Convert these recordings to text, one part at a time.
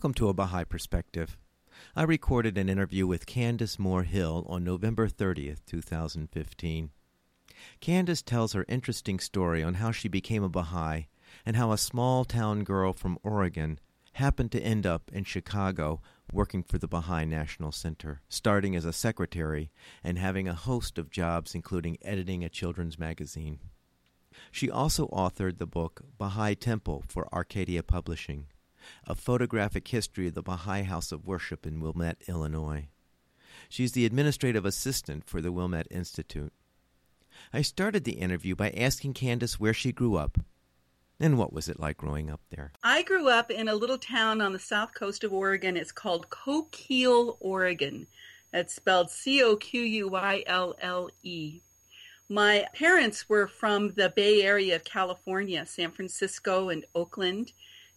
Welcome to A Baha'i Perspective. I recorded an interview with Candace Moore Hill on November 30th, 2015. Candace tells her interesting story on how she became a Baha'i and how a small town girl from Oregon happened to end up in Chicago working for the Baha'i National Center, starting as a secretary and having a host of jobs, including editing a children's magazine. She also authored the book Baha'i Temple for Arcadia Publishing a photographic history of the Baha'i House of Worship in Wilmette, Illinois. She's the administrative assistant for the Wilmette Institute. I started the interview by asking Candace where she grew up and what was it like growing up there? I grew up in a little town on the south coast of Oregon. It's called Coquille, Oregon. It's spelled C O Q U I L L E. My parents were from the Bay Area of California, San Francisco and Oakland.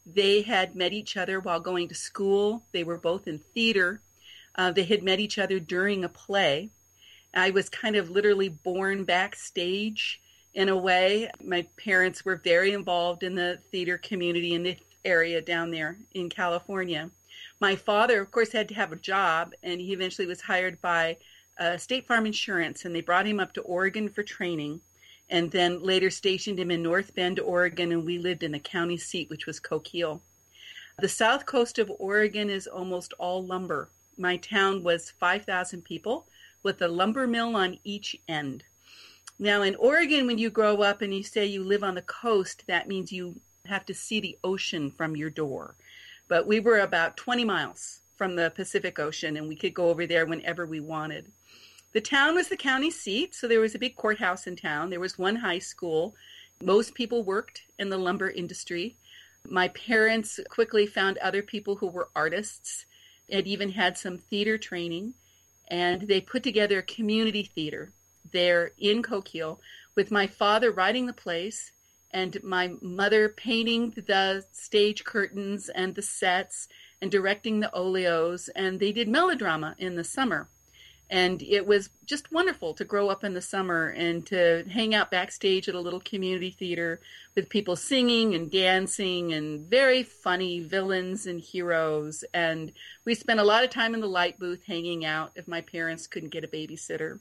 They had met each other while going to school. They were both in theater. Uh, they had met each other during a play. I was kind of literally born backstage in a way. My parents were very involved in the theater community in the area down there in California. My father, of course, had to have a job, and he eventually was hired by uh, State Farm Insurance, and they brought him up to Oregon for training and then later stationed him in North Bend, Oregon, and we lived in the county seat, which was Coquille. The south coast of Oregon is almost all lumber. My town was 5,000 people with a lumber mill on each end. Now, in Oregon, when you grow up and you say you live on the coast, that means you have to see the ocean from your door. But we were about 20 miles from the Pacific Ocean, and we could go over there whenever we wanted. The town was the county seat, so there was a big courthouse in town. There was one high school. Most people worked in the lumber industry. My parents quickly found other people who were artists and even had some theater training. And they put together a community theater there in Coquille with my father writing the plays and my mother painting the stage curtains and the sets and directing the olios. And they did melodrama in the summer and it was just wonderful to grow up in the summer and to hang out backstage at a little community theater with people singing and dancing and very funny villains and heroes. And we spent a lot of time in the light booth hanging out if my parents couldn't get a babysitter.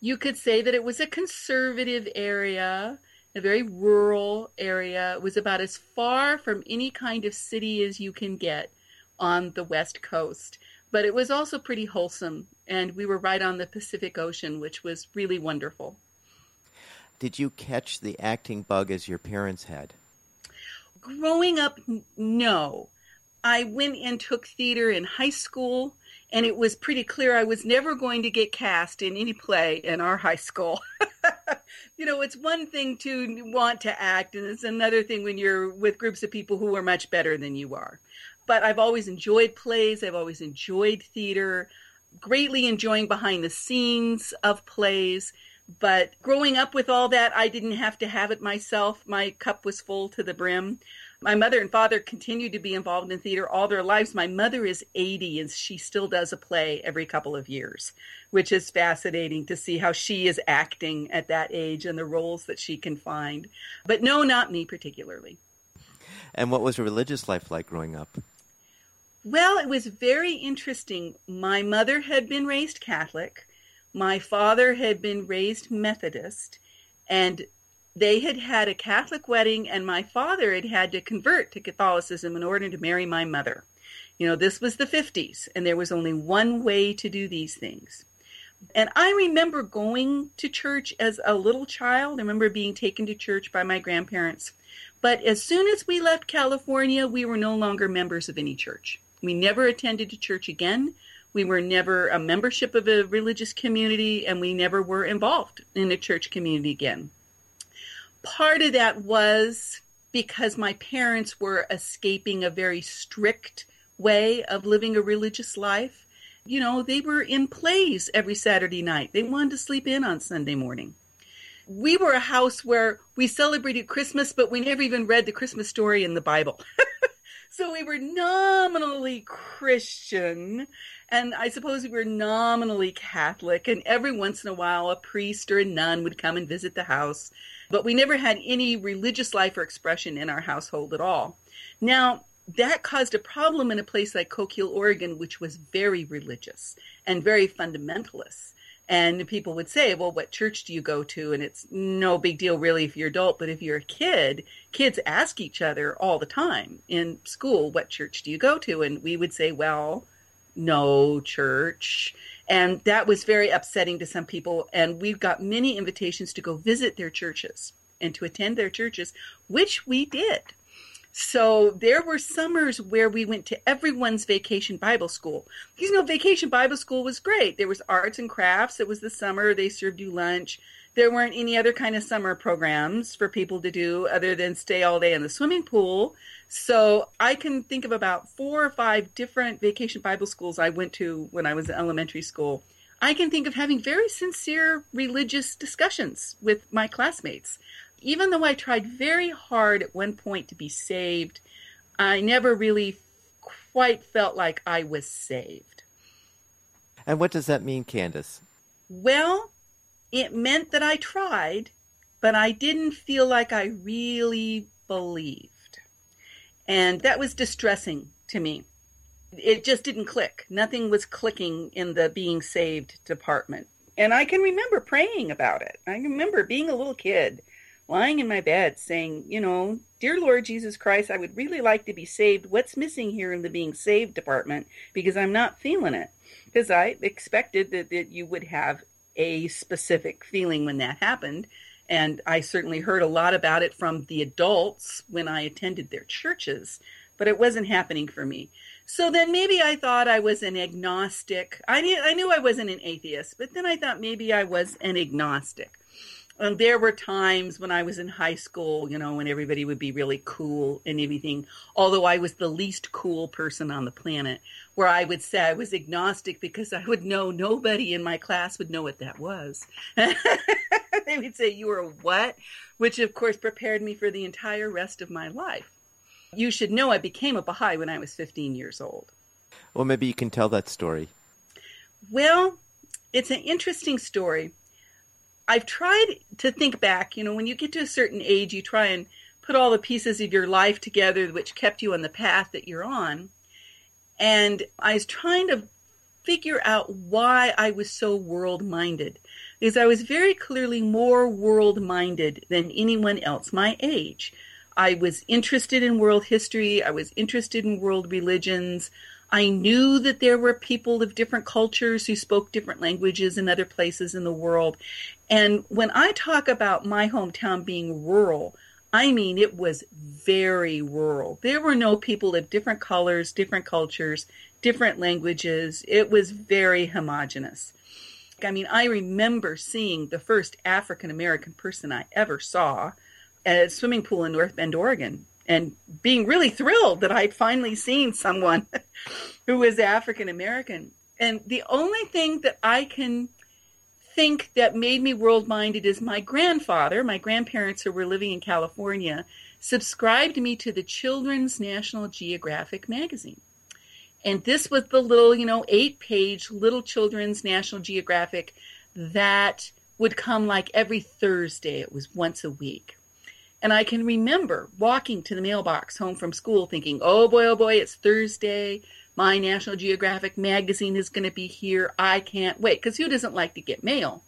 You could say that it was a conservative area a very rural area. It was about as far from any kind of city as you can get on the west coast but it was also pretty wholesome. And we were right on the Pacific Ocean, which was really wonderful. Did you catch the acting bug as your parents had? Growing up, no. I went and took theater in high school, and it was pretty clear I was never going to get cast in any play in our high school. you know, it's one thing to want to act, and it's another thing when you're with groups of people who are much better than you are but I've always enjoyed plays. I've always enjoyed theater, greatly enjoying behind the scenes of plays. But growing up with all that, I didn't have to have it myself. My cup was full to the brim. My mother and father continued to be involved in theater all their lives. My mother is 80 and she still does a play every couple of years, which is fascinating to see how she is acting at that age and the roles that she can find. But no, not me particularly. And what was your religious life like growing up? Well, it was very interesting. My mother had been raised Catholic, my father had been raised Methodist, and they had had a Catholic wedding, and my father had had to convert to Catholicism in order to marry my mother. You know, this was the 50s, and there was only one way to do these things. And I remember going to church as a little child. I remember being taken to church by my grandparents. But as soon as we left California, we were no longer members of any church. We never attended a church again. We were never a membership of a religious community, and we never were involved in a church community again. Part of that was because my parents were escaping a very strict way of living a religious life. You know, they were in plays every Saturday night. They wanted to sleep in on Sunday morning. We were a house where we celebrated Christmas, but we never even read the Christmas story in the Bible. so we were nominally Christian, and I suppose we were nominally Catholic, and every once in a while a priest or a nun would come and visit the house. But we never had any religious life or expression in our household at all. Now, that caused a problem in a place like Coquille, Oregon, which was very religious and very fundamentalist. And people would say, well, what church do you go to? And it's no big deal really if you're adult, but if you're a kid, kids ask each other all the time in school, what church do you go to? And we would say, well, no church. And that was very upsetting to some people. And we've got many invitations to go visit their churches and to attend their churches, which we did. So there were summers where we went to everyone's vacation Bible school. You know, vacation Bible school was great. There was arts and crafts. It was the summer. They served you lunch. There weren't any other kind of summer programs for people to do other than stay all day in the swimming pool. So I can think of about four or five different vacation Bible schools I went to when I was in elementary school. I can think of having very sincere religious discussions with my classmates even though I tried very hard at one point to be saved, I never really quite felt like I was saved. And what does that mean, Candace? Well, it meant that I tried, but I didn't feel like I really believed. And that was distressing to me. It just didn't click. Nothing was clicking in the being saved department. And I can remember praying about it. I remember being a little kid lying in my bed saying, you know, Dear Lord Jesus Christ, I would really like to be saved. What's missing here in the being saved department? Because I'm not feeling it. Because I expected that, that you would have a specific feeling when that happened. And I certainly heard a lot about it from the adults when I attended their churches, but it wasn't happening for me. So then maybe I thought I was an agnostic. I knew, I knew I wasn't an atheist, but then I thought maybe I was an agnostic. And there were times when I was in high school, you know, when everybody would be really cool and everything, although I was the least cool person on the planet, where I would say I was agnostic because I would know nobody in my class would know what that was. they would say, You were what? Which, of course, prepared me for the entire rest of my life. You should know I became a Baha'i when I was 15 years old. Well, maybe you can tell that story. Well, it's an interesting story I've tried to think back. You know, when you get to a certain age, you try and put all the pieces of your life together which kept you on the path that you're on. And I was trying to figure out why I was so world minded. Because I was very clearly more world minded than anyone else my age. I was interested in world history, I was interested in world religions. I knew that there were people of different cultures who spoke different languages in other places in the world. And when I talk about my hometown being rural, I mean it was very rural. There were no people of different colors, different cultures, different languages. It was very homogenous. I mean, I remember seeing the first African American person I ever saw at a swimming pool in North Bend, Oregon and being really thrilled that I'd finally seen someone who was African American. And the only thing that I can think that made me world minded is my grandfather, my grandparents who were living in California, subscribed me to the Children's National Geographic magazine. And this was the little, you know, eight page little children's National Geographic that would come like every Thursday. It was once a week. And I can remember walking to the mailbox home from school thinking, oh boy, oh boy, it's Thursday. My National Geographic magazine is going to be here. I can't wait. Because who doesn't like to get mail?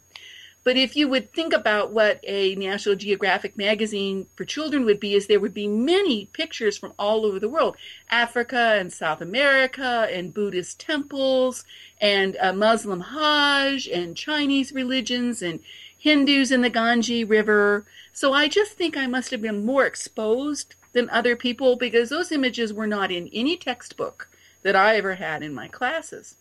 But if you would think about what a National Geographic magazine for children would be, is there would be many pictures from all over the world Africa and South America, and Buddhist temples, and a Muslim Hajj, and Chinese religions, and Hindus in the Ganges River. So I just think I must have been more exposed than other people because those images were not in any textbook that I ever had in my classes.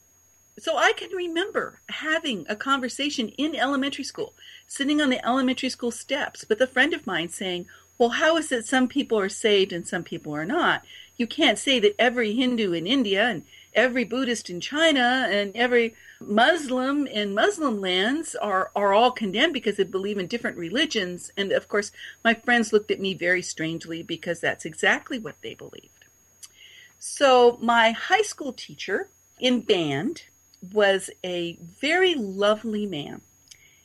So I can remember having a conversation in elementary school, sitting on the elementary school steps with a friend of mine saying, Well, how is it some people are saved and some people are not? You can't say that every Hindu in India and every Buddhist in China and every Muslim in Muslim lands are, are all condemned because they believe in different religions. And of course, my friends looked at me very strangely because that's exactly what they believed. So, my high school teacher in band was a very lovely man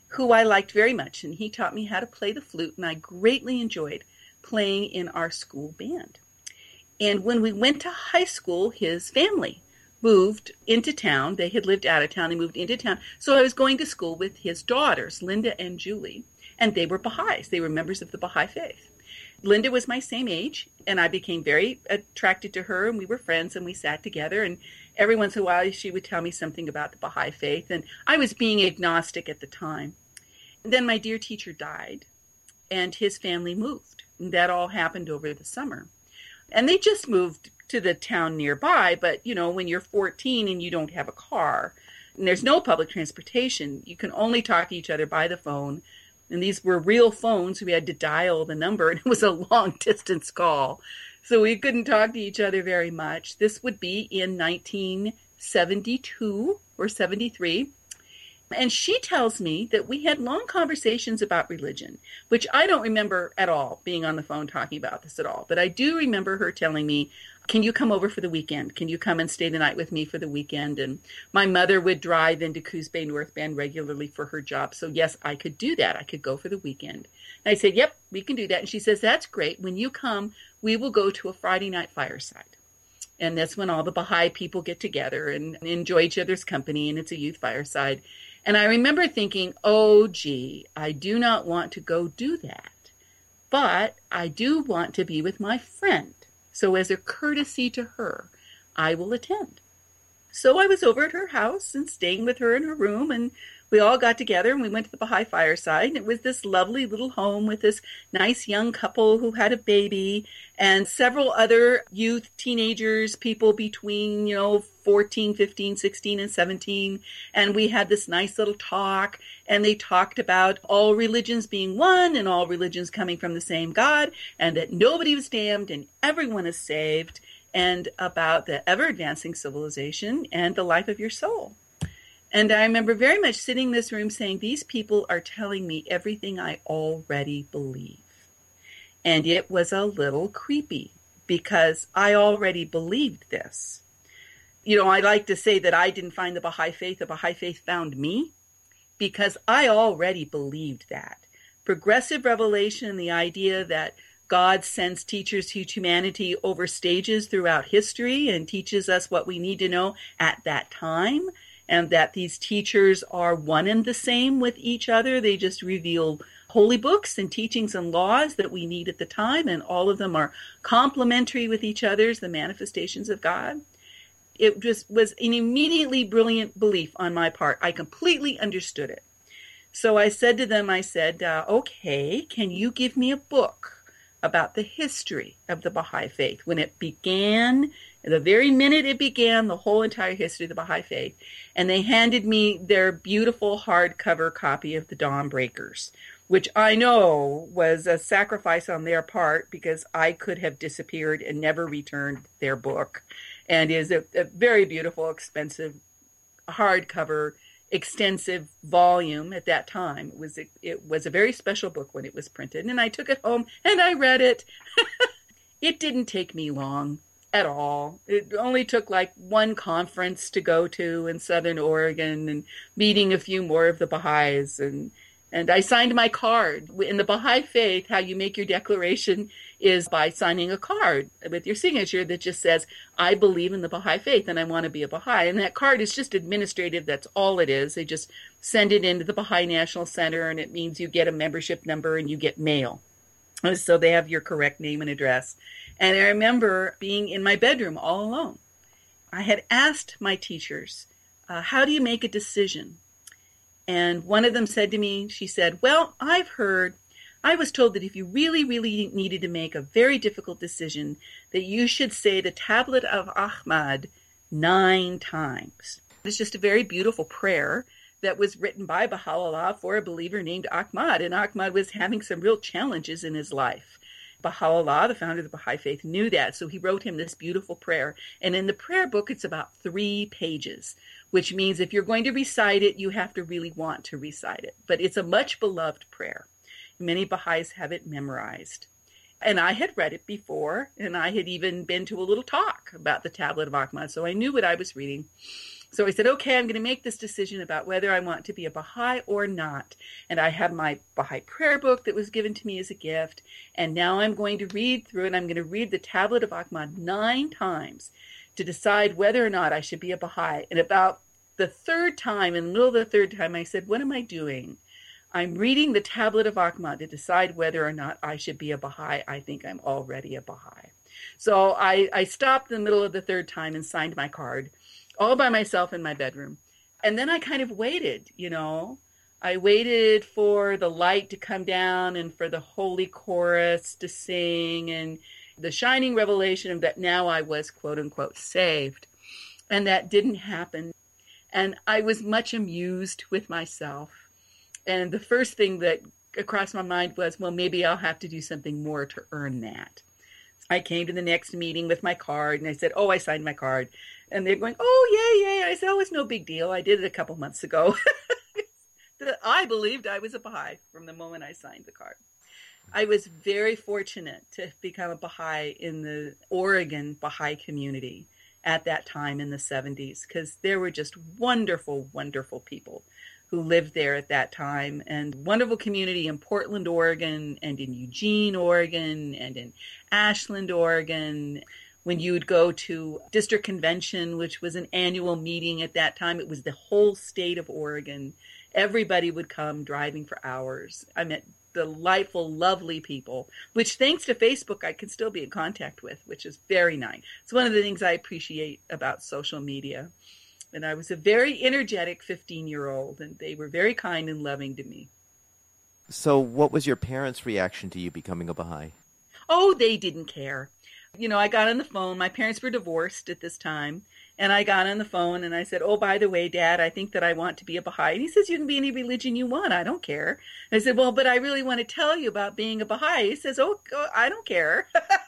who I liked very much. And he taught me how to play the flute, and I greatly enjoyed playing in our school band. And when we went to high school, his family moved into town. They had lived out of town. They moved into town. So I was going to school with his daughters, Linda and Julie, and they were Baha'is. They were members of the Baha'i faith. Linda was my same age, and I became very attracted to her, and we were friends, and we sat together. And every once in a while, she would tell me something about the Baha'i faith, and I was being agnostic at the time. And then my dear teacher died, and his family moved. And that all happened over the summer. And they just moved to the town nearby. But, you know, when you're 14 and you don't have a car and there's no public transportation, you can only talk to each other by the phone. And these were real phones. So we had to dial the number and it was a long distance call. So we couldn't talk to each other very much. This would be in 1972 or 73. And she tells me that we had long conversations about religion, which I don't remember at all being on the phone talking about this at all. But I do remember her telling me, Can you come over for the weekend? Can you come and stay the night with me for the weekend? And my mother would drive into Coos Bay North Bend regularly for her job. So, yes, I could do that. I could go for the weekend. And I said, Yep, we can do that. And she says, That's great. When you come, we will go to a Friday night fireside. And that's when all the Baha'i people get together and enjoy each other's company. And it's a youth fireside. And I remember thinking, oh, gee, I do not want to go do that. But I do want to be with my friend. So, as a courtesy to her, I will attend. So I was over at her house and staying with her in her room, and we all got together and we went to the Baha'i fireside. And it was this lovely little home with this nice young couple who had a baby and several other youth, teenagers, people between, you know, 14, 15, 16, and 17. And we had this nice little talk. And they talked about all religions being one and all religions coming from the same God and that nobody was damned and everyone is saved and about the ever advancing civilization and the life of your soul. And I remember very much sitting in this room saying, These people are telling me everything I already believe. And it was a little creepy because I already believed this. You know, I like to say that I didn't find the Baha'i faith, the Baha'i faith found me because I already believed that. Progressive revelation and the idea that God sends teachers to humanity over stages throughout history and teaches us what we need to know at that time and that these teachers are one and the same with each other. They just reveal holy books and teachings and laws that we need at the time, and all of them are complementary with each other's the manifestations of God. It just was an immediately brilliant belief on my part. I completely understood it. So I said to them, I said, uh, okay, can you give me a book about the history of the Baha'i faith when it began the very minute it began, the whole entire history of the Baha'i Faith, and they handed me their beautiful hardcover copy of the Dawn Breakers, which I know was a sacrifice on their part because I could have disappeared and never returned their book, and is a, a very beautiful, expensive hardcover extensive volume at that time. It was it was a very special book when it was printed, and I took it home and I read it. it didn't take me long at all. It only took like one conference to go to in Southern Oregon and meeting a few more of the Baha'is and and I signed my card. In the Baha'i faith, how you make your declaration is by signing a card with your signature that just says, I believe in the Baha'i faith and I want to be a Baha'i. And that card is just administrative. That's all it is. They just send it into the Baha'i National Center and it means you get a membership number and you get mail. So they have your correct name and address. And I remember being in my bedroom all alone. I had asked my teachers, uh, How do you make a decision? And one of them said to me, She said, Well, I've heard, I was told that if you really, really needed to make a very difficult decision, that you should say the tablet of Ahmad nine times. It's just a very beautiful prayer that was written by Baha'u'llah for a believer named Ahmad. And Ahmad was having some real challenges in his life Baha'u'llah, the founder of the Baha'i faith, knew that. So he wrote him this beautiful prayer. And in the prayer book, it's about three pages, which means if you're going to recite it, you have to really want to recite it. But it's a much beloved prayer. Many Baha'is have it memorized. And I had read it before, and I had even been to a little talk about the Tablet of Ahmad, so I knew what I was reading. So I said, okay, I'm going to make this decision about whether I want to be a Baha'i or not. And I have my Baha'i prayer book that was given to me as a gift. And now I'm going to read through it. I'm going to read the Tablet of Ahmad nine times to decide whether or not I should be a Baha'i. And about the third time, in the middle of the third time, I said, what am I doing? I'm reading the Tablet of Ahmad to decide whether or not I should be a Baha'i. I think I'm already a Baha'i. So I, I stopped in the middle of the third time and signed my card all by myself in my bedroom. And then I kind of waited, you know. I waited for the light to come down and for the holy chorus to sing and the shining revelation of that now I was quote unquote saved. And that didn't happen. And I was much amused with myself. And the first thing that across my mind was, well, maybe I'll have to do something more to earn that. I came to the next meeting with my card and I said, Oh, I signed my card. And they're going, Oh, yay, yay. I said, Oh, it's no big deal. I did it a couple months ago. I believed I was a Baha'i from the moment I signed the card. I was very fortunate to become a Baha'i in the Oregon Baha'i community at that time in the 70s because there were just wonderful, wonderful people who lived there at that time and wonderful community in Portland, Oregon and in Eugene, Oregon and in Ashland, Oregon. When you would go to district convention, which was an annual meeting at that time, it was the whole state of Oregon. Everybody would come driving for hours. I met delightful, lovely people, which thanks to Facebook, I can still be in contact with, which is very nice. It's one of the things I appreciate about social media. And I was a very energetic 15 year old, and they were very kind and loving to me. So, what was your parents' reaction to you becoming a Baha'i? Oh, they didn't care. You know, I got on the phone. My parents were divorced at this time. And I got on the phone and I said, Oh, by the way, Dad, I think that I want to be a Baha'i. And he says, You can be any religion you want. I don't care. And I said, Well, but I really want to tell you about being a Baha'i. He says, Oh, I don't care.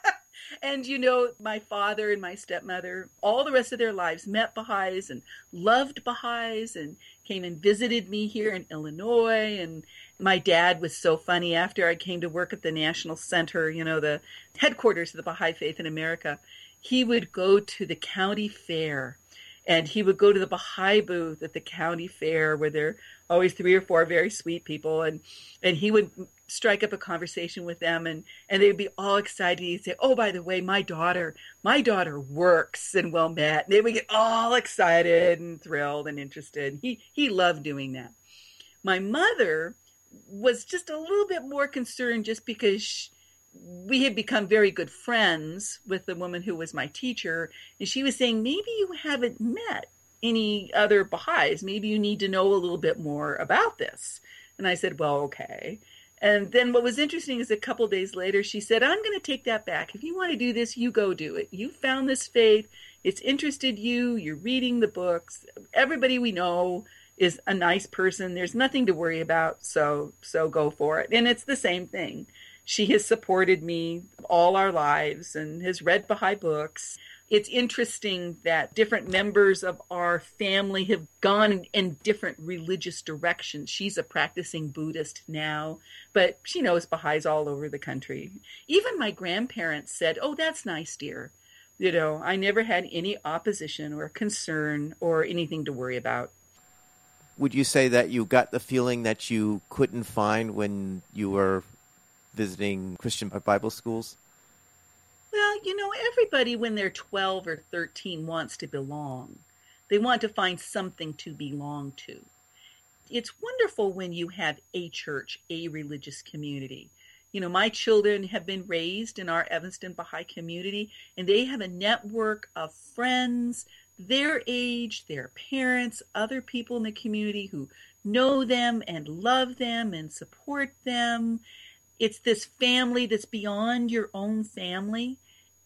And you know, my father and my stepmother, all the rest of their lives, met Baha'is and loved Baha'is and came and visited me here in Illinois. And my dad was so funny after I came to work at the National Center, you know, the headquarters of the Baha'i Faith in America. He would go to the county fair and he would go to the Baha'i booth at the county fair where there are always three or four very sweet people and and he would strike up a conversation with them and and they'd be all excited he'd say oh by the way my daughter my daughter works in met and they would get all excited and thrilled and interested he he loved doing that my mother was just a little bit more concerned just because she, we had become very good friends with the woman who was my teacher, and she was saying, maybe you haven't met any other Baha'is. Maybe you need to know a little bit more about this. And I said, well, okay. And then what was interesting is a couple days later, she said, I'm going to take that back. If you want to do this, you go do it. You found this faith. It's interested you. You're reading the books. Everybody we know is a nice person. There's nothing to worry about. So, so go for it. And it's the same thing. She has supported me all our lives and has read Baha'i books. It's interesting that different members of our family have gone in different religious directions. She's a practicing Buddhist now, but she knows Baha'is all over the country. Even my grandparents said, Oh, that's nice, dear. You know, I never had any opposition or concern or anything to worry about. Would you say that you got the feeling that you couldn't find when you were visiting Christian Bible schools? Well, you know, everybody when they're 12 or 13 wants to belong. They want to find something to belong to. It's wonderful when you have a church, a religious community. You know, my children have been raised in our Evanston Baha'i community, and they have a network of friends their age, their parents, other people in the community who know them and love them and support them it's this family that's beyond your own family.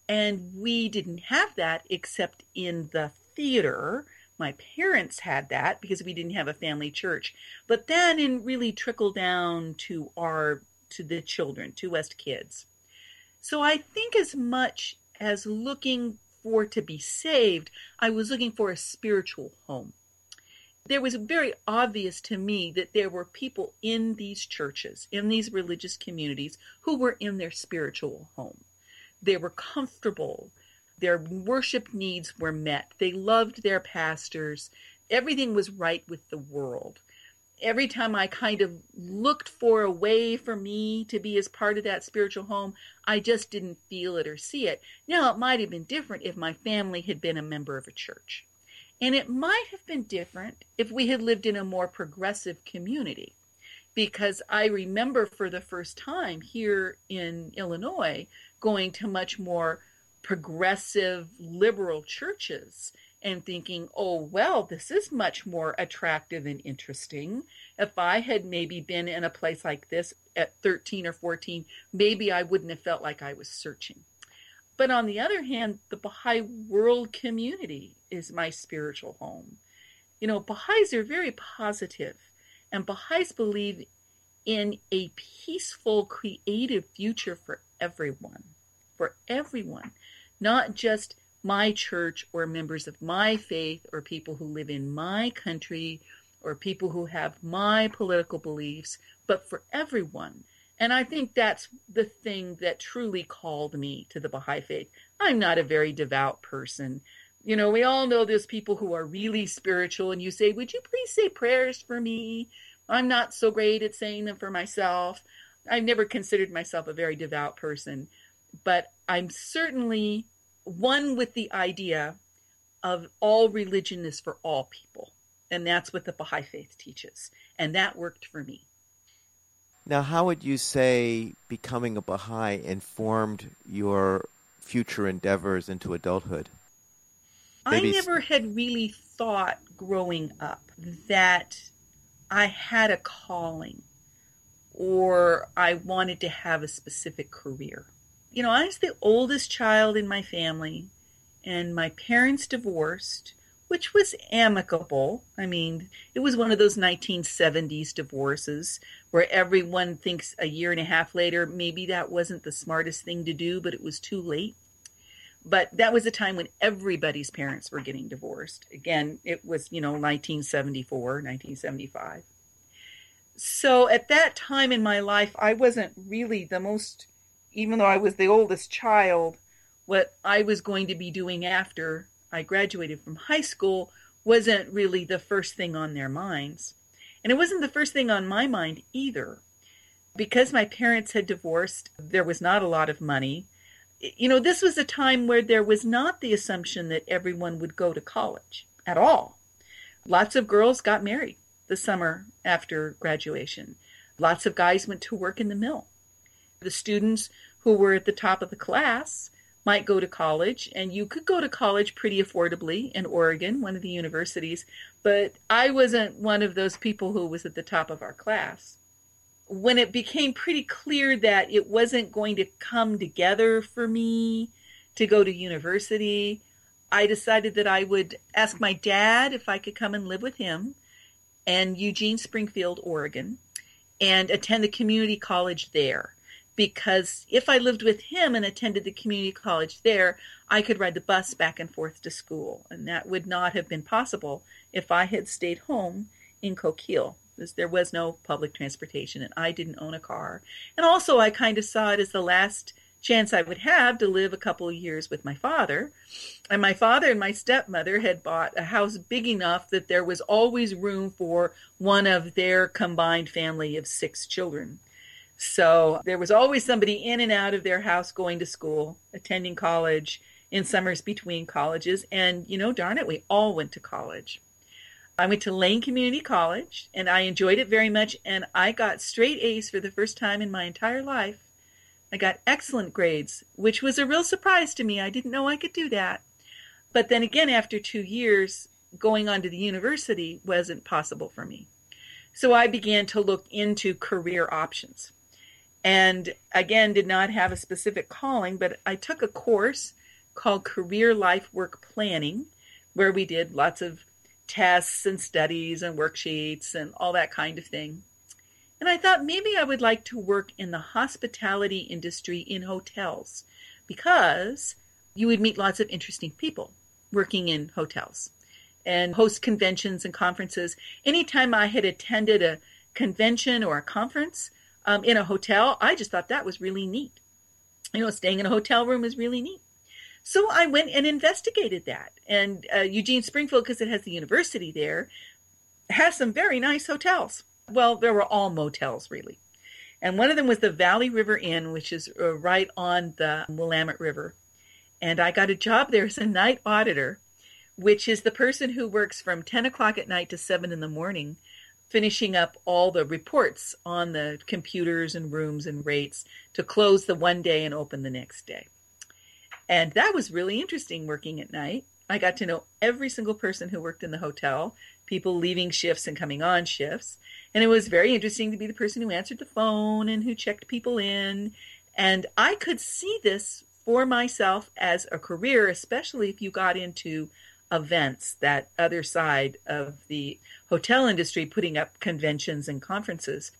And we didn't have that except in the theater. My parents had that because we didn't have a family church. But that didn't really trickle down to our to the children, to us kids. So I think as much as looking for to be saved, I was looking for a spiritual home. There was very obvious to me that there were people in these churches, in these religious communities, who were in their spiritual home. They were comfortable. Their worship needs were met. They loved their pastors. Everything was right with the world every time I kind of looked for a way for me to be as part of that spiritual home, I just didn't feel it or see it. Now, it might have been different if my family had been a member of a church. And it might have been different if we had lived in a more progressive community. Because I remember for the first time here in Illinois going to much more progressive liberal churches and thinking, oh, well, this is much more attractive and interesting. If I had maybe been in a place like this at 13 or 14, maybe I wouldn't have felt like I was searching. But on the other hand, the Baha'i world community is my spiritual home. You know, Baha'is are very positive, and Baha'is believe in a peaceful, creative future for everyone. For everyone. Not just my church or members of my faith or people who live in my country or people who have my political beliefs, but for everyone. And I think that's the thing that truly called me to the Baha'i faith. I'm not a very devout person. You know, we all know there's people who are really spiritual, and you say, Would you please say prayers for me? I'm not so great at saying them for myself. I've never considered myself a very devout person, but I'm certainly one with the idea of all religion is for all people. And that's what the Baha'i faith teaches. And that worked for me. Now, how would you say becoming a Baha'i informed your future endeavors into adulthood? Maybe... I never had really thought growing up that I had a calling or I wanted to have a specific career you know, I was the oldest child in my family, and my parents divorced, which was amicable. I mean, it was one of those 1970s divorces where everyone thinks a year and a half later, maybe that wasn't the smartest thing to do, but it was too late. But that was a time when everybody's parents were getting divorced. Again, it was, you know, 1974, 1975. So at that time in my life, I wasn't really the most even though I was the oldest child, what I was going to be doing after I graduated from high school wasn't really the first thing on their minds. And it wasn't the first thing on my mind either. Because my parents had divorced, there was not a lot of money. You know, this was a time where there was not the assumption that everyone would go to college at all. Lots of girls got married the summer after graduation. Lots of guys went to work in the mill. The students who were at the top of the class might go to college, and you could go to college pretty affordably in Oregon, one of the universities, but I wasn't one of those people who was at the top of our class. When it became pretty clear that it wasn't going to come together for me to go to university, I decided that I would ask my dad if I could come and live with him in Eugene, Springfield, Oregon, and attend the community college there because if I lived with him and attended the community college there, I could ride the bus back and forth to school. And that would not have been possible if I had stayed home in Coquille, because there was no public transportation and I didn't own a car. And also, I kind of saw it as the last chance I would have to live a couple of years with my father. And my father and my stepmother had bought a house big enough that there was always room for one of their combined family of six children. So there was always somebody in and out of their house going to school, attending college, in summers between colleges. And, you know, darn it, we all went to college. I went to Lane Community College and I enjoyed it very much. And I got straight A's for the first time in my entire life. I got excellent grades, which was a real surprise to me. I didn't know I could do that. But then again, after two years, going on to the university wasn't possible for me. So I began to look into career options and again did not have a specific calling but i took a course called career life work planning where we did lots of tests and studies and worksheets and all that kind of thing And I thought maybe I would like to work in the hospitality industry in hotels because you would meet lots of interesting people working in hotels and host conventions and conferences. Anytime I had attended a convention or a conference um, in a hotel, I just thought that was really neat. You know, staying in a hotel room is really neat. So I went and investigated that. And uh, Eugene Springfield, because it has the university there, has some very nice hotels. Well, there were all motels, really. And one of them was the Valley River Inn, which is uh, right on the Willamette River. And I got a job there as a night auditor, which is the person who works from 10 o'clock at night to 7 in the morning, finishing up all the reports on the computers and rooms and rates to close the one day and open the next day. And that was really interesting working at night. I got to know every single person who worked in the hotel, people leaving shifts and coming on shifts. And it was very interesting to be the person who answered the phone and who checked people in. And I could see this for myself as a career, especially if you got into events, that other side of the hotel industry, putting up conventions and conferences.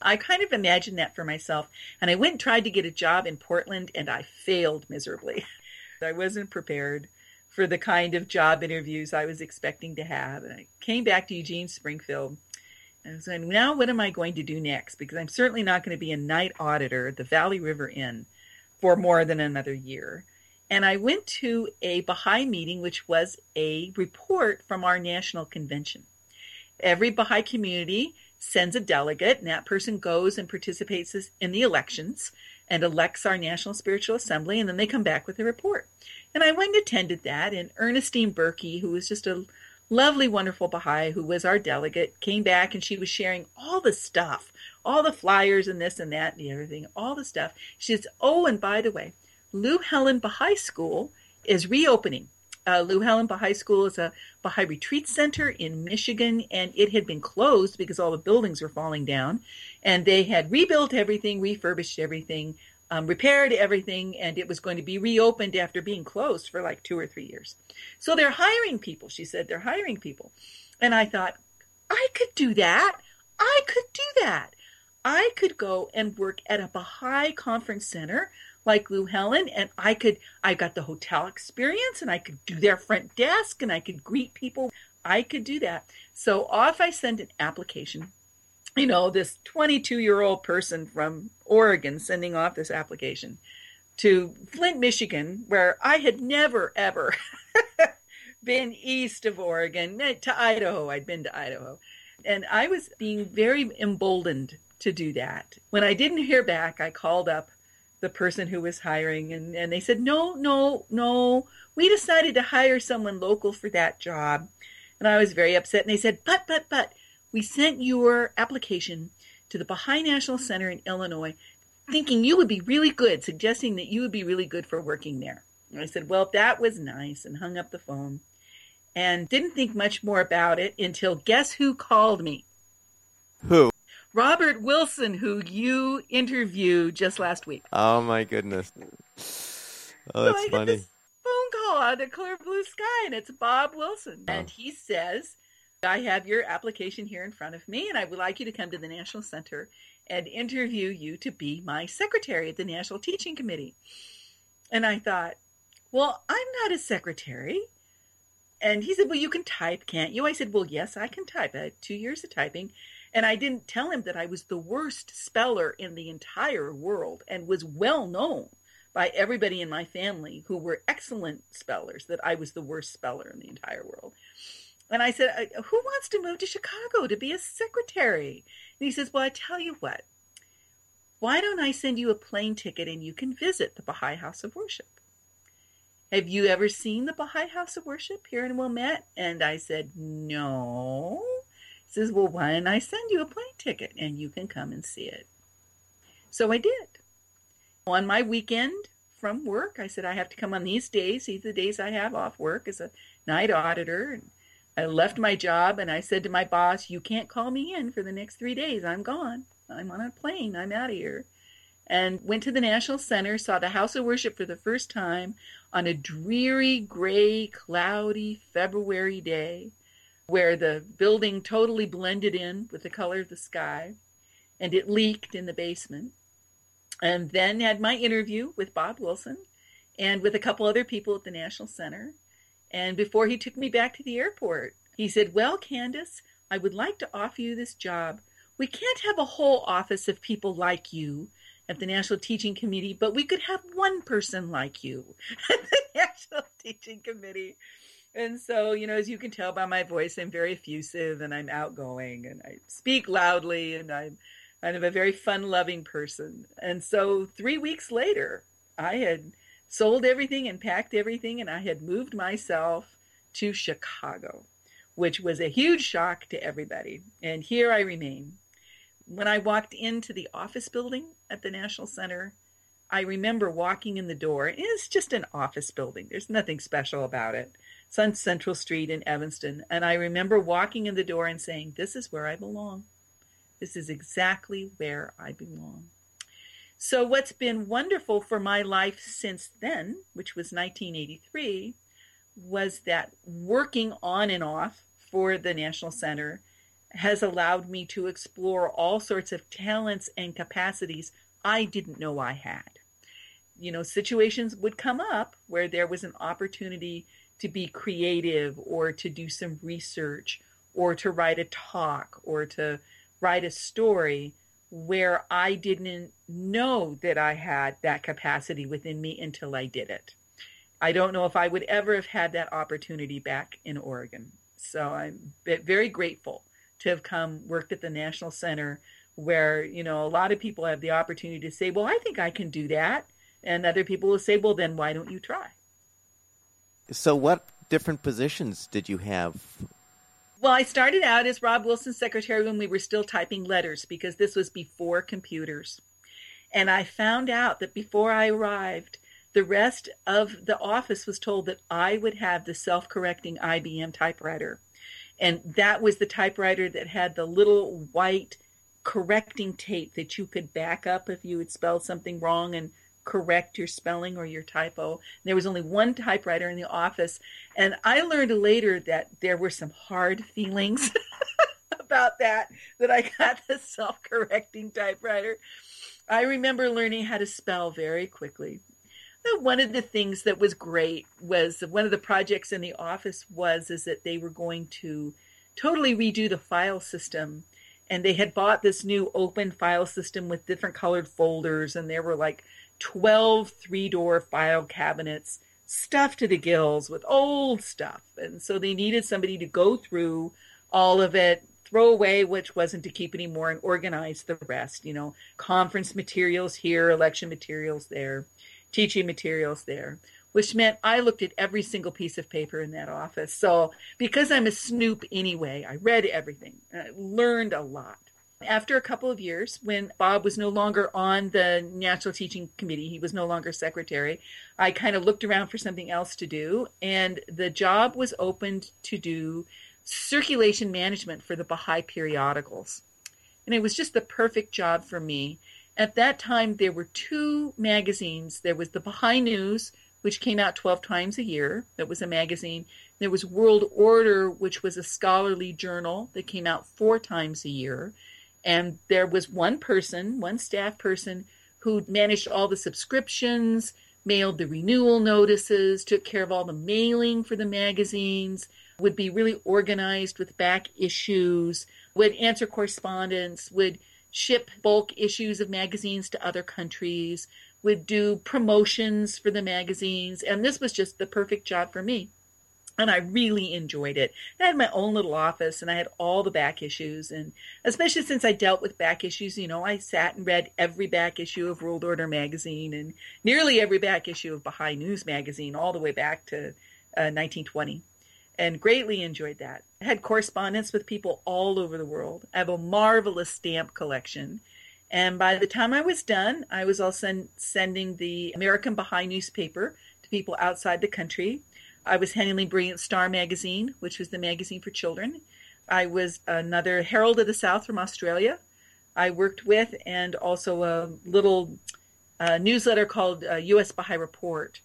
I kind of imagined that for myself. And I went and tried to get a job in Portland and I failed miserably. I wasn't prepared for the kind of job interviews I was expecting to have. And I came back to Eugene Springfield and I was now what am I going to do next? Because I'm certainly not going to be a night auditor at the Valley River Inn for more than another year. And I went to a Baha'i meeting, which was a report from our national convention. Every Baha'i community sends a delegate, and that person goes and participates in the elections and elects our National Spiritual Assembly, and then they come back with a report. And I went and attended that, and Ernestine Berkey, who was just a lovely, wonderful Baha'i who was our delegate, came back and she was sharing all the stuff, all the flyers and this and that and everything, all the stuff. She says, Oh, and by the way, Louhelen Baha'i School is reopening. Uh, Louhelen Baha'i School is a Baha'i retreat center in Michigan, and it had been closed because all the buildings were falling down. And they had rebuilt everything, refurbished everything, um, repaired everything, and it was going to be reopened after being closed for like two or three years. So they're hiring people. She said they're hiring people. And I thought, I could do that. I could do that. I could go and work at a Baha'i conference center like Louhelen, and I could, I got the hotel experience, and I could do their front desk, and I could greet people. I could do that. So off I sent an application. You know, this 22 year old person from Oregon sending off this application to Flint, Michigan, where I had never, ever been east of Oregon, eh, to Idaho. I'd been to Idaho. And I was being very emboldened to do that. When I didn't hear back, I called up the person who was hiring and, and they said no no no. We decided to hire someone local for that job. And i was very upset and they said but but but we sent your application to the baha'i national center in illinois thinking you would be really good suggesting that you would be really good for working there. And i said well that was nice and hung up the phone and didn't think much more about it until guess who called me? Who Robert Wilson, who you interviewed just last week. Oh my goodness! Oh, that's so funny. phone call out of clear blue sky, and it's Bob Wilson, oh. and he says, "I have your application here in front of me, and I would like you to come to the National Center and interview you to be my secretary at the National Teaching Committee." And I thought, well, I'm not a secretary. And he said, Well, you can type, can't you? I said, Well, yes, I can type. I had two years of typing. And I didn't tell him that I was the worst speller in the entire world and was well known by everybody in my family who were excellent spellers that I was the worst speller in the entire world. And I said, Who wants to move to Chicago to be a secretary? And he says, Well, I tell you what, why don't I send you a plane ticket and you can visit the Baha'i House of Worship? Have you ever seen the Baha'i House of Worship here in Wilmette? And I said, No says, Well, why don't I send you a plane ticket and you can come and see it? So I did. On my weekend from work, I said, I have to come on these days. These are the days I have off work as a night auditor. And I left my job and I said to my boss, You can't call me in for the next three days. I'm gone. I'm on a plane. I'm out of here. And went to the National Center, saw the House of Worship for the first time on a dreary, gray, cloudy February day where the building totally blended in with the color of the sky. and it leaked in the basement. And then had my interview with Bob Wilson and with a couple other people at the National Center. And before he took me back to the airport, he said, Well, Candace, I would like to offer you this job. We can't have a whole office of people like you at the National Teaching Committee, but we could have one person like you at the National Teaching Committee. And so, you know, as you can tell by my voice, I'm very effusive and I'm outgoing and I speak loudly and I'm kind of a very fun loving person. And so, three weeks later, I had sold everything and packed everything and I had moved myself to Chicago, which was a huge shock to everybody. And here I remain. When I walked into the office building at the National Center, I remember walking in the door. It's just an office building. There's nothing special about it. On Central Street in Evanston. And I remember walking in the door and saying, This is where I belong. This is exactly where I belong. So, what's been wonderful for my life since then, which was 1983, was that working on and off for the National Center has allowed me to explore all sorts of talents and capacities I didn't know I had. You know, situations would come up where there was an opportunity to be creative or to do some research or to write a talk or to write a story where I didn't know that I had that capacity within me until I did it. I don't know if I would ever have had that opportunity back in Oregon. So I'm very grateful to have come worked at the National Center where, you know, a lot of people have the opportunity to say, well, I think I can do that. And other people will say, well, then why don't you try? So, what different positions did you have? Well, I started out as Rob Wilson's secretary when we were still typing letters because this was before computers. And I found out that before I arrived, the rest of the office was told that I would have the self correcting IBM typewriter. And that was the typewriter that had the little white correcting tape that you could back up if you had spelled something wrong and correct your spelling or your typo. There was only one typewriter in the office. And I learned later that there were some hard feelings about that, that I got the self correcting typewriter. I remember learning how to spell very quickly. One of the things that was great was one of the projects in the office was is that they were going to totally redo the file system and they had bought this new open file system with different colored folders and there were like 12 three door file cabinets stuffed to the gills with old stuff. And so they needed somebody to go through all of it, throw away which wasn't to keep anymore, and organize the rest. You know, conference materials here, election materials there, teaching materials there. Which meant I looked at every single piece of paper in that office. So, because I'm a snoop anyway, I read everything, I learned a lot. After a couple of years, when Bob was no longer on the National Teaching Committee, he was no longer secretary, I kind of looked around for something else to do, and the job was opened to do circulation management for the Baha'i periodicals. And it was just the perfect job for me. At that time, there were two magazines. There was the Baha'i News, which came out 12 times a year. That was a magazine. There was World Order, which was a scholarly journal that came out four times a year. And there was one person, one staff person, who managed all the subscriptions, mailed the renewal notices, took care of all the mailing for the magazines, would be really organized with back issues, would answer correspondence, would ship bulk issues of magazines to other countries, would do promotions for the magazines. And this was just the perfect job for me and I really enjoyed it. I had my own little office and I had all the back issues and especially since I dealt with back issues, you know, I sat and read every back issue of World Order magazine and nearly every back issue of Baha'i News magazine all the way back to uh, 1920 and greatly enjoyed that. I had correspondence with people all over the world. I have a marvelous stamp collection. And by the time I was done, I was also sending the American Baha'i newspaper to people outside the country I was handling Brilliant Star magazine, which was the magazine for children. I was another Herald of the South from Australia. I worked with, and also a little uh, newsletter called uh, U.S. Baha'i Report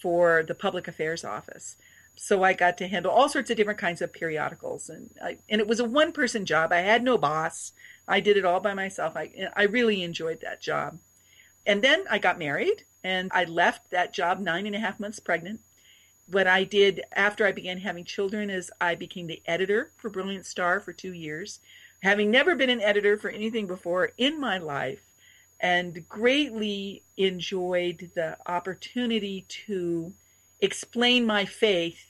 for the Public Affairs Office. So I got to handle all sorts of different kinds of periodicals, and I, and it was a one person job. I had no boss. I did it all by myself. I I really enjoyed that job. And then I got married and I left that job nine and a half months pregnant. What I did after I began having children is I became the editor for Brilliant Star for two years, having never been an editor for anything before in my life, and greatly enjoyed the opportunity to explain my faith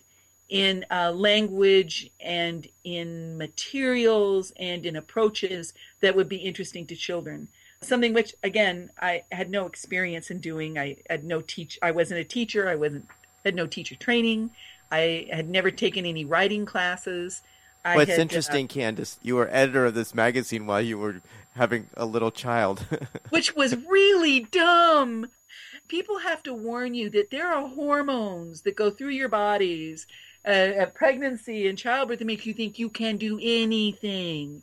in uh, language and in materials and in approaches that would be interesting to children. Something which again i had no experience in doing. I had no teach i wasn't a teacher. I wasn't had no teacher training i had never taken any writing classes it's had, uh, interesting, uh, Candace. You were editor of this magazine while you were having a little child, which was really dumb. People have to warn you that there are hormones that go through your bodies uh, pregnancy and childbirth that make you think you can do anything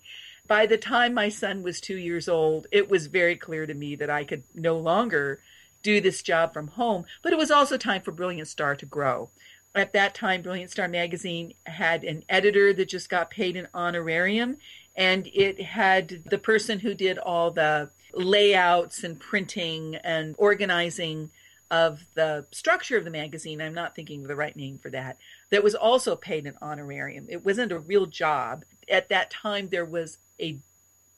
by the time my son was two years old, it was very clear to me that I could no longer do this job from home. But it was also time for Brilliant Star to grow. At that time, Brilliant Star magazine had an editor that just got paid an honorarium, and it had the person who did all the layouts and printing and organizing of the structure of the magazine. I'm not thinking of the right name for that. That was also paid an honorarium. It wasn't a real job. At that time, there was a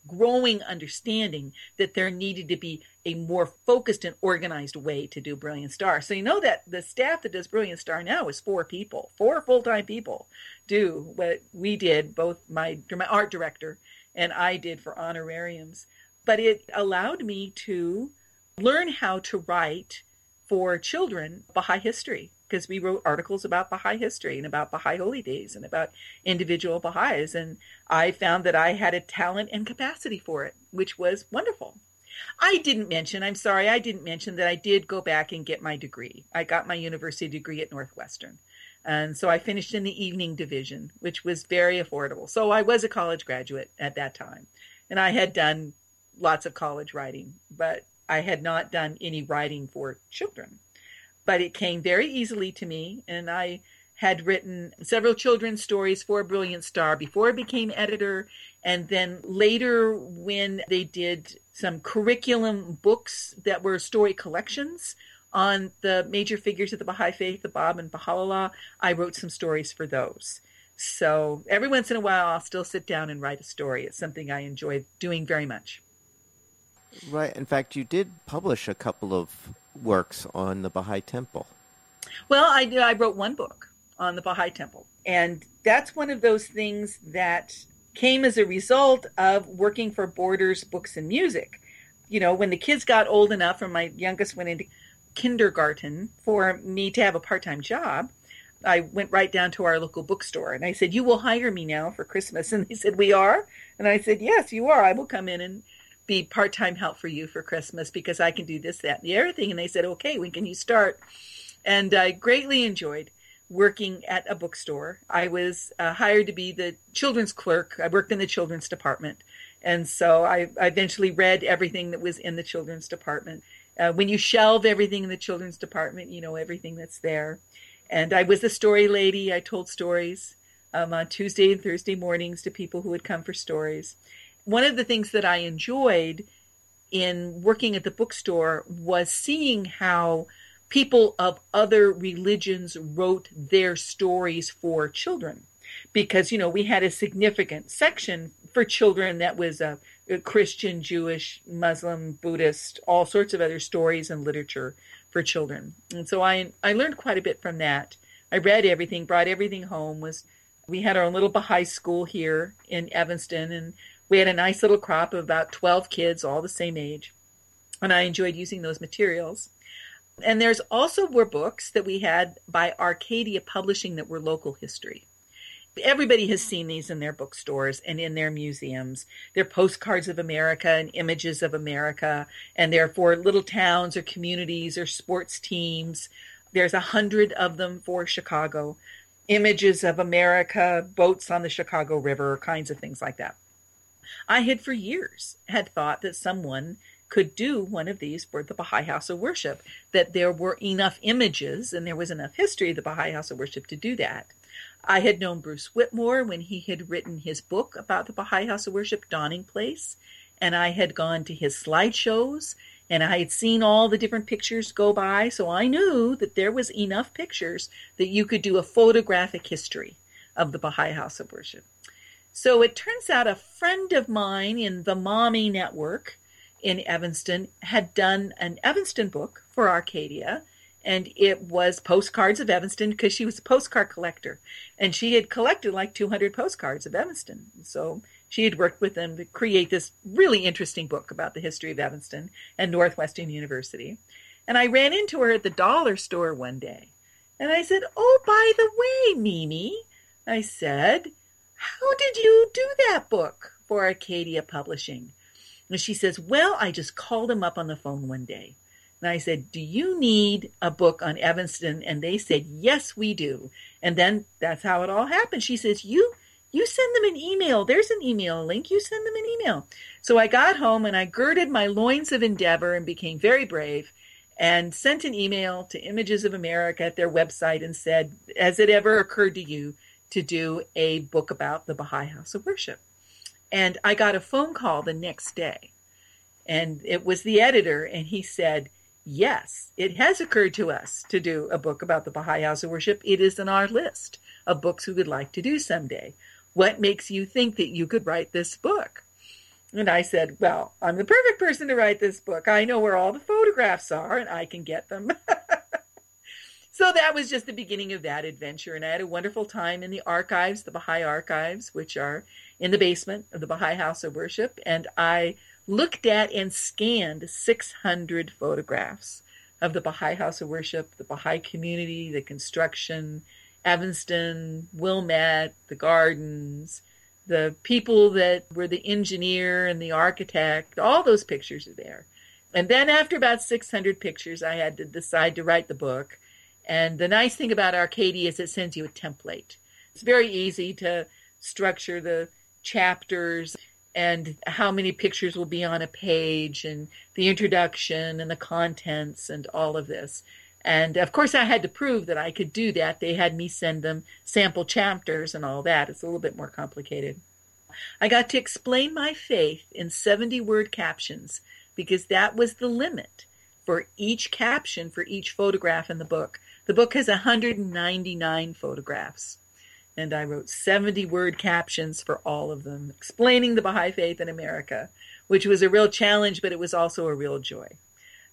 growing understanding that there needed to be a more focused and organized way to do Brilliant Star. So you know that the staff that does Brilliant Star now is four people, four full-time people do what we did, both my, my art director and I did for honorariums. But it allowed me to learn how to write for children Baha'i history because we wrote articles about Baha'i history and about Baha'i holy days and about individual Baha'is. And I found that I had a talent and capacity for it, which was wonderful. I didn't mention, I'm sorry, I didn't mention that I did go back and get my degree. I got my university degree at Northwestern. And so I finished in the evening division, which was very affordable. So I was a college graduate at that time. And I had done lots of college writing, but I had not done any writing for children but it came very easily to me. And I had written several children's stories for Brilliant Star before I became editor. And then later, when they did some curriculum books that were story collections on the major figures of the Baha'i Faith, the Bab and Baha'u'llah, I wrote some stories for those. So every once in a while, I'll still sit down and write a story. It's something I enjoy doing very much. Right. In fact, you did publish a couple of works on the Baha'i Temple. Well, I I wrote one book on the Baha'i Temple, and that's one of those things that came as a result of working for Borders Books and Music. You know, when the kids got old enough, and my youngest went into kindergarten, for me to have a part-time job. I went right down to our local bookstore and I said, You will hire me now for Christmas. And they said, We are? And I said, Yes, you are. I will come in and be part-time help for you for Christmas because I can do this, that, and the other thing. And they said, okay, when can you start? And I greatly enjoyed working at a bookstore. I was uh, hired to be the children's clerk. I worked in the children's department. And so I, I eventually read everything that was in the children's department. Uh, when you shelve everything in the children's department, you know everything that's there. And I was the story lady. I told stories um, on Tuesday and Thursday mornings to people who would come for stories one of the things that I enjoyed in working at the bookstore was seeing how people of other religions wrote their stories for children. Because, you know, we had a significant section for children that was a, a Christian, Jewish, Muslim, Buddhist, all sorts of other stories and literature for children. And so I I learned quite a bit from that. I read everything, brought everything home, was we had our own little Baha'i school here in Evanston and we had a nice little crop of about 12 kids, all the same age, and I enjoyed using those materials. And there's also were books that we had by Arcadia Publishing that were local history. Everybody has seen these in their bookstores and in their museums. They're postcards of America and images of America, and they're for little towns or communities or sports teams. There's a hundred of them for Chicago. Images of America, boats on the Chicago River, kinds of things like that. I had for years had thought that someone could do one of these for the Baha'i House of Worship, that there were enough images and there was enough history of the Baha'i House of Worship to do that. I had known Bruce Whitmore when he had written his book about the Baha'i House of Worship, Dawning Place, and I had gone to his slideshows and I had seen all the different pictures go by, so I knew that there was enough pictures that you could do a photographic history of the Baha'i House of Worship. So it turns out a friend of mine in the Mommy Network in Evanston had done an Evanston book for Arcadia and it was postcards of Evanston because she was a postcard collector, and she had collected like 200 postcards of Evanston. So she had worked with them to create this really interesting book about the history of Evanston and Northwestern University. And I ran into her at the dollar store one day, and I said, "Oh, by the way, Mimi," I said, "how did you do that book for Arcadia Publishing?" And she says, "Well, I just called him up on the phone one day." And I said, Do you need a book on Evanston? And they said, Yes, we do. And then that's how it all happened. She says, You you send them an email. There's an email link. You send them an email. So I got home and I girded my loins of endeavor and became very brave and sent an email to Images of America at their website and said, Has it ever occurred to you to do a book about the Baha'i House of Worship? And I got a phone call the next day. And it was the editor, and he said, Yes, it has occurred to us to do a book about the Baha'i House of Worship. It is on our list of books we would like to do someday. What makes you think that you could write this book? And I said, Well, I'm the perfect person to write this book. I know where all the photographs are and I can get them. so that was just the beginning of that adventure. And I had a wonderful time in the archives, the Baha'i archives, which are in the basement of the Baha'i House of Worship. And I looked at and scanned 600 photographs of the Baha'i House of Worship, the Baha'i community, the construction, Evanston, Wilmette, the gardens, the people that were the engineer and the architect, all those pictures are there. And then after about 600 pictures, I had to decide to write the book. And the nice thing about Arcadia is it sends you a template. It's very easy to structure the chapters and how many pictures will be on a page and the introduction and the contents and all of this. And of course, I had to prove that I could do that. They had me send them sample chapters and all that. It's a little bit more complicated. I got to explain my faith in 70 word captions because that was the limit for each caption for each photograph in the book. The book has 199 photographs and I wrote 70 word captions for all of them, explaining the Baha'i faith in America, which was a real challenge, but it was also a real joy.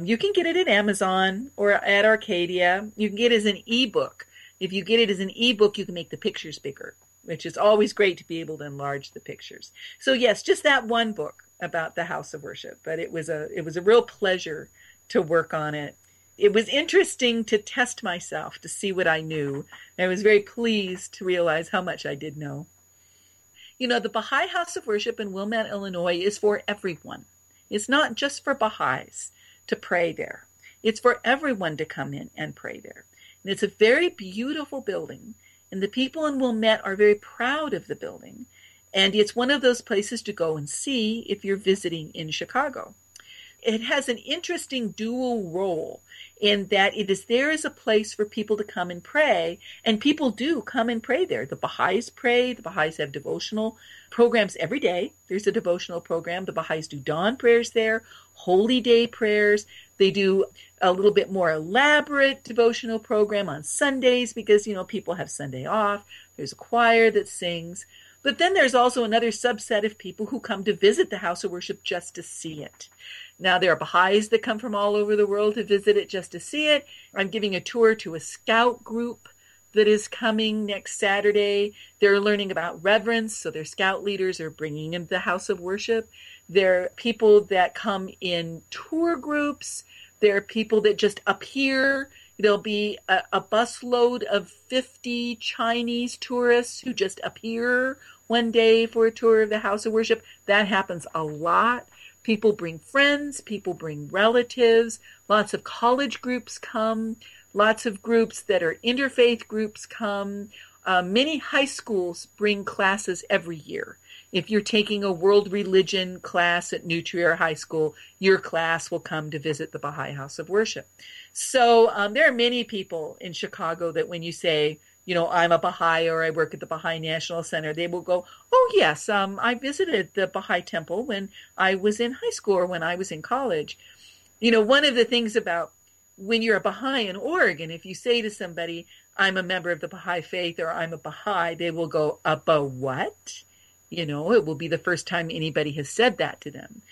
You can get it at Amazon or at Arcadia. You can get it as an ebook. If you get it as an ebook, you can make the pictures bigger, which is always great to be able to enlarge the pictures. So yes, just that one book about the house of worship, but it was a it was a real pleasure to work on it it was interesting to test myself to see what I knew. And I was very pleased to realize how much I did know. You know, the Baha'i House of Worship in Wilmette, Illinois is for everyone. It's not just for Baha'is to pray there. It's for everyone to come in and pray there. And it's a very beautiful building, and the people in Wilmette are very proud of the building. And it's one of those places to go and see if you're visiting in Chicago. It has an interesting dual role in that it is there as a place for people to come and pray, and people do come and pray there. The Baha'is pray, the Baha'is have devotional programs every day. There's a devotional program. The Baha'is do dawn prayers there, holy day prayers. They do a little bit more elaborate devotional program on Sundays because, you know, people have Sunday off. There's a choir that sings. But then there's also another subset of people who come to visit the house of worship just to see it. Now, there are Baha'is that come from all over the world to visit it just to see it. I'm giving a tour to a scout group that is coming next Saturday. They're learning about reverence, so their scout leaders are bringing in the house of worship. There are people that come in tour groups. There are people that just appear. There'll be a, a busload of 50 Chinese tourists who just appear one day for a tour of the house of worship. That happens a lot. People bring friends, people bring relatives, lots of college groups come, lots of groups that are interfaith groups come. Uh, many high schools bring classes every year. If you're taking a world religion class at New Trier High School, your class will come to visit the Baha'i House of Worship. So um, there are many people in Chicago that when you say, you know, I'm a Baha'i or I work at the Baha'i National Center, they will go, oh, yes, um, I visited the Baha'i temple when I was in high school or when I was in college. You know, one of the things about when you're a Baha'i in Oregon, if you say to somebody, I'm a member of the Baha'i faith or I'm a Baha'i, they will go, up a what? You know, it will be the first time anybody has said that to them.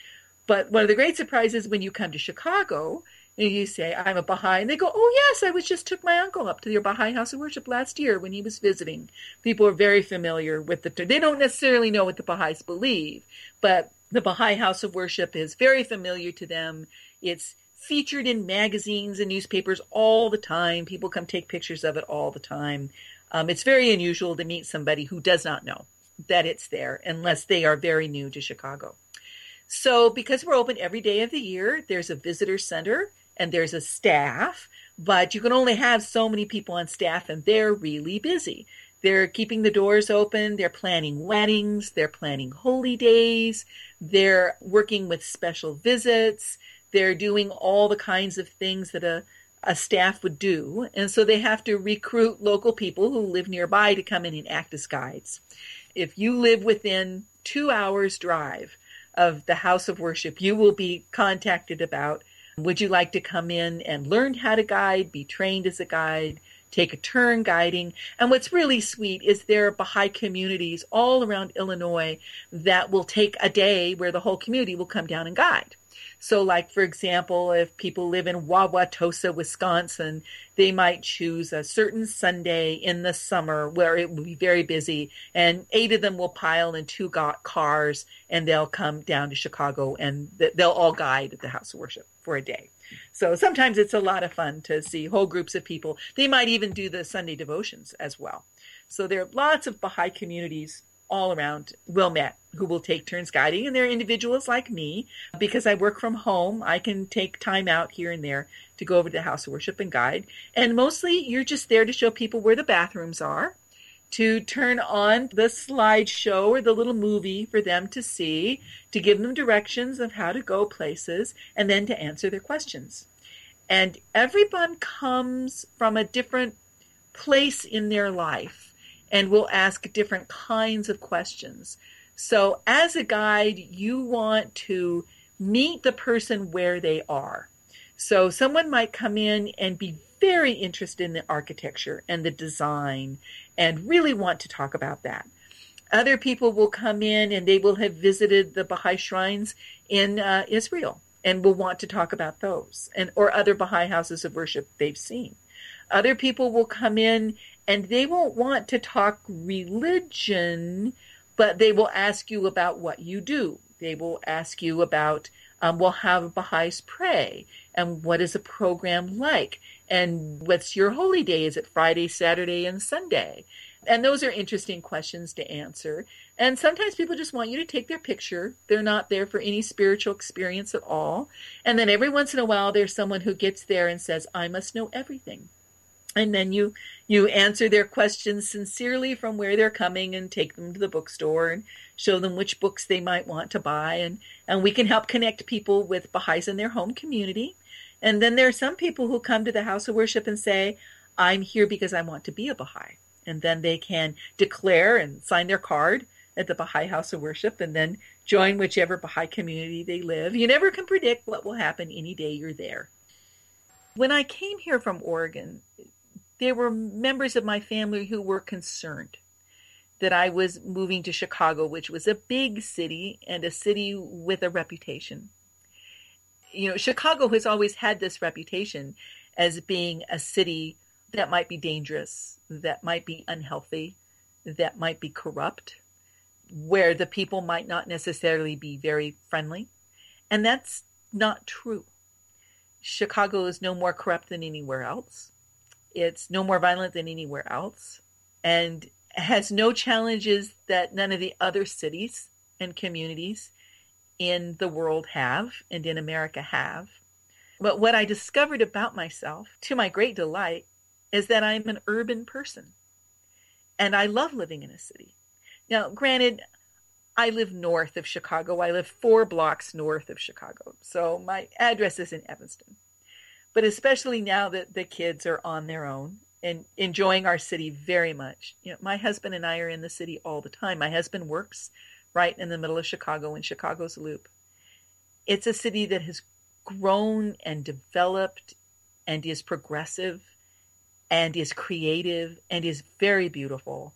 But one of the great surprises when you come to Chicago and you say, I'm a Baha'i, and they go, Oh, yes, I was just took my uncle up to your Baha'i house of worship last year when he was visiting. People are very familiar with the, they don't necessarily know what the Baha'is believe, but the Baha'i house of worship is very familiar to them. It's featured in magazines and newspapers all the time. People come take pictures of it all the time. Um, it's very unusual to meet somebody who does not know that it's there unless they are very new to Chicago. So, because we're open every day of the year, there's a visitor center and there's a staff, but you can only have so many people on staff, and they're really busy. They're keeping the doors open, they're planning weddings, they're planning holy days, they're working with special visits, they're doing all the kinds of things that a a staff would do. And so they have to recruit local people who live nearby to come in and act as guides. If you live within two hours' drive of the house of worship, you will be contacted about would you like to come in and learn how to guide, be trained as a guide, take a turn guiding? And what's really sweet is there are Baha'i communities all around Illinois that will take a day where the whole community will come down and guide. So, like, for example, if people live in Wauwatosa, Wisconsin, they might choose a certain Sunday in the summer where it will be very busy, and eight of them will pile in two cars and they'll come down to Chicago and they'll all guide at the house of worship for a day. So sometimes it's a lot of fun to see whole groups of people. They might even do the Sunday devotions as well. So there are lots of Baha'i communities all around Wilmette who will take turns guiding. And there are individuals like me, because I work from home, I can take time out here and there to go over to the house of worship and guide. And mostly you're just there to show people where the bathrooms are, to turn on the slideshow or the little movie for them to see, to give them directions of how to go places, and then to answer their questions. And everyone comes from a different place in their life and we'll ask different kinds of questions. So, as a guide, you want to meet the person where they are. So, someone might come in and be very interested in the architecture and the design and really want to talk about that. Other people will come in and they will have visited the Baha'i shrines in uh, Israel and will want to talk about those and or other Baha'i houses of worship they've seen. Other people will come in and they won't want to talk religion, but they will ask you about what you do. They will ask you about, um, well, how Baha'is pray, and what is a program like, and what's your holy day? Is it Friday, Saturday, and Sunday? And those are interesting questions to answer. And sometimes people just want you to take their picture. They're not there for any spiritual experience at all. And then every once in a while, there's someone who gets there and says, I must know everything and then you you answer their questions sincerely from where they're coming and take them to the bookstore and show them which books they might want to buy. And and we can help connect people with Baha'is in their home community. And then there are some people who come to the house of worship and say I'm here because I want to be a Baha'i. And then they can declare and sign their card at the Baha'i house of worship and then join whichever Baha'i community they live. You never can predict what will happen any day you're there. When I came here from Oregon there were members of my family who were concerned that I was moving to Chicago, which was a big city and a city with a reputation. You know, Chicago has always had this reputation as being a city that might be dangerous, that might be unhealthy, that might be corrupt, where the people might not necessarily be very friendly. And that's not true. Chicago is no more corrupt than anywhere else. It's no more violent than anywhere else and has no challenges that none of the other cities and communities in the world have and in America have. But what I discovered about myself, to my great delight, is that I'm an urban person and I love living in a city. Now, granted, I live north of Chicago. I live four blocks north of Chicago. So my address is in Evanston. But especially now that the kids are on their own and enjoying our city very much. You know, my husband and I are in the city all the time. My husband works right in the middle of Chicago in Chicago's Loop. It's a city that has grown and developed and is progressive and is creative and is very beautiful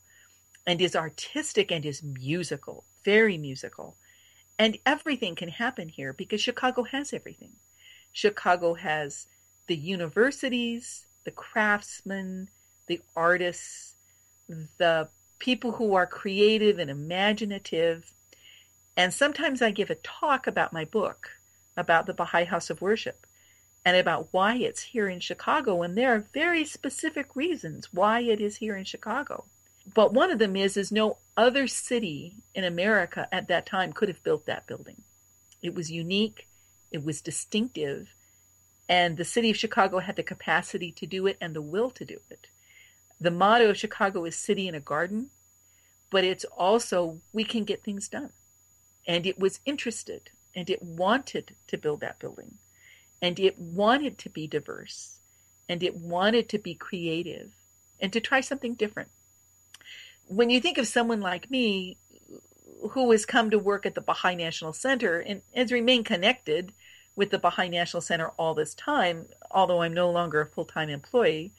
and is artistic and is musical, very musical. And everything can happen here because Chicago has everything. Chicago has the universities, the craftsmen, the artists, the people who are creative and imaginative. And sometimes I give a talk about my book, about the Baha'i House of Worship, and about why it's here in Chicago. And there are very specific reasons why it is here in Chicago. But one of them is is no other city in America at that time could have built that building. It was unique, it was distinctive, and the city of Chicago had the capacity to do it and the will to do it. The motto of Chicago is city in a garden, but it's also we can get things done. And it was interested and it wanted to build that building and it wanted to be diverse and it wanted to be creative and to try something different when you think of someone like me who has come to work at the Baha'i National Center and has remained connected with the Baha'i National Center all this time, although I'm no longer a full time employee,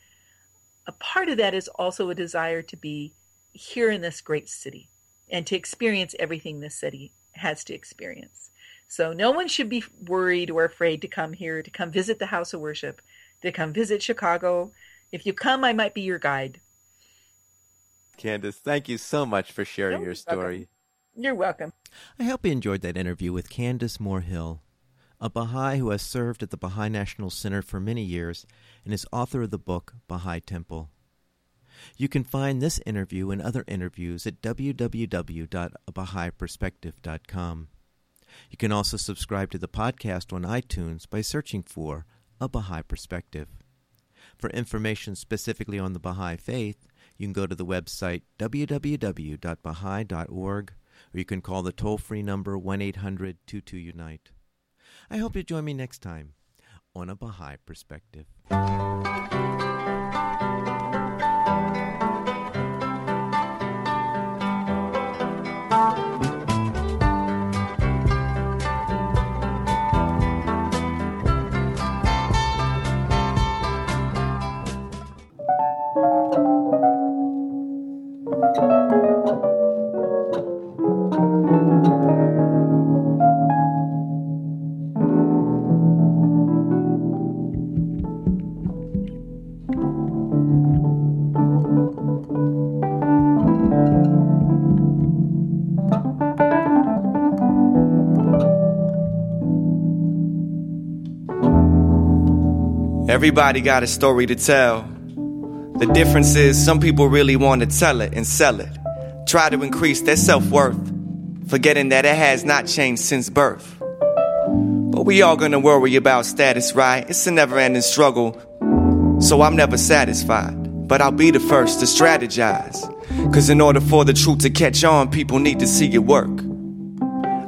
a part of that is also a desire to be here in this great city and to experience everything this city has to experience. So no one should be worried or afraid to come here, to come visit the House of Worship, to come visit Chicago. If you come, I might be your guide. Candace, thank you so much for sharing You're your story. Welcome. You're welcome. I hope you enjoyed that interview with Candace Moore Hill, a Baha'i who has served at the Baha'i National Center for many years and is author of the book Baha'i Temple. You can find this interview and other interviews at www.abahaiperspective.com. You can also subscribe to the podcast on iTunes by searching for A Baha'i Perspective. For information specifically on the Baha'i Faith, you can go to the website www.baha'i.org or you can call the toll free number 1 800 22 Unite. I hope you join me next time on a Baha'i Perspective. Everybody got a story to tell. The difference is some people really want to tell it and sell it. Try to increase their self worth, forgetting that it has not changed since birth. But we all gonna worry about status, right? It's a never ending struggle. So I'm never satisfied. But I'll be the first to strategize. Cause in order for the truth to catch on, people need to see it work.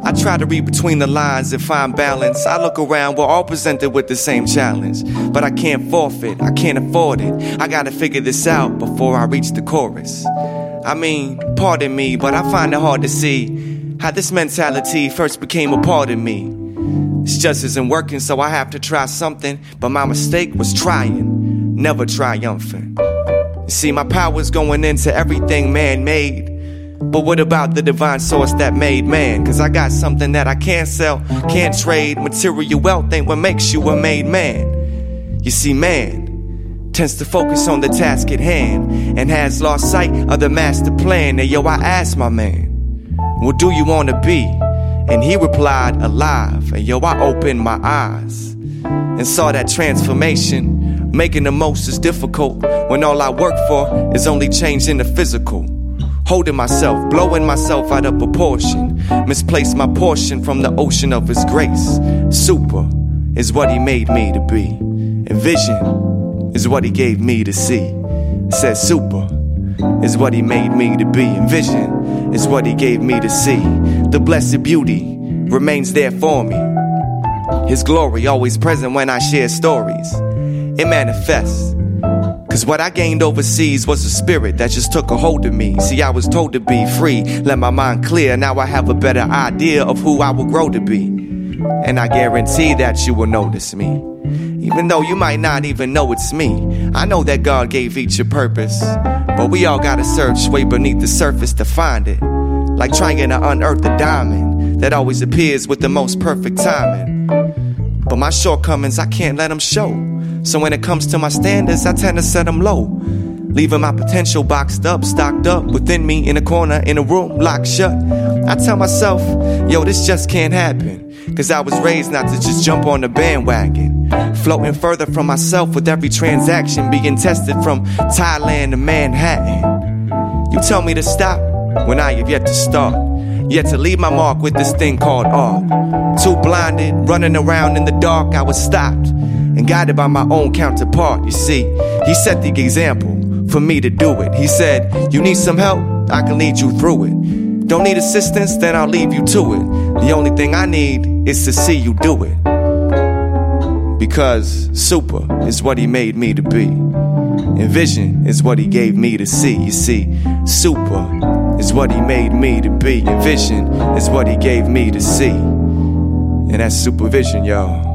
I try to read between the lines and find balance. I look around, we're all presented with the same challenge. But I can't forfeit, I can't afford it. I gotta figure this out before I reach the chorus. I mean, pardon me, but I find it hard to see how this mentality first became a part of me. It just isn't working, so I have to try something. But my mistake was trying, never triumphant. You see, my power's going into everything man made. But what about the divine source that made man? Cause I got something that I can't sell, can't trade. Material wealth ain't what makes you a made man. You see, man tends to focus on the task at hand and has lost sight of the master plan. And yo, I asked my man, What do you wanna be? And he replied, Alive. And yo, I opened my eyes and saw that transformation. Making the most is difficult when all I work for is only changing the physical holding myself, blowing myself out of proportion. Misplaced my portion from the ocean of His grace. Super is what He made me to be, and vision is what He gave me to see. Said super is what He made me to be, and vision is what He gave me to see. The blessed beauty remains there for me. His glory always present when I share stories. It manifests Cause what I gained overseas was a spirit that just took a hold of me. See, I was told to be free, let my mind clear. Now I have a better idea of who I will grow to be. And I guarantee that you will notice me. Even though you might not even know it's me. I know that God gave each a purpose. But we all gotta search way beneath the surface to find it. Like trying to unearth a diamond that always appears with the most perfect timing. But my shortcomings, I can't let them show. So when it comes to my standards, I tend to set them low. Leaving my potential boxed up, stocked up within me in a corner, in a room, locked shut. I tell myself, yo, this just can't happen. Cause I was raised not to just jump on the bandwagon. Floating further from myself with every transaction being tested from Thailand to Manhattan. You tell me to stop when I have yet to start. Yet to leave my mark with this thing called art. Too blinded, running around in the dark, I was stopped and guided by my own counterpart. You see, he set the example for me to do it. He said, You need some help? I can lead you through it. Don't need assistance? Then I'll leave you to it. The only thing I need is to see you do it. Because super is what he made me to be. And vision is what he gave me to see. You see, super is what he made me to be. And vision is what he gave me to see. And that's supervision, y'all.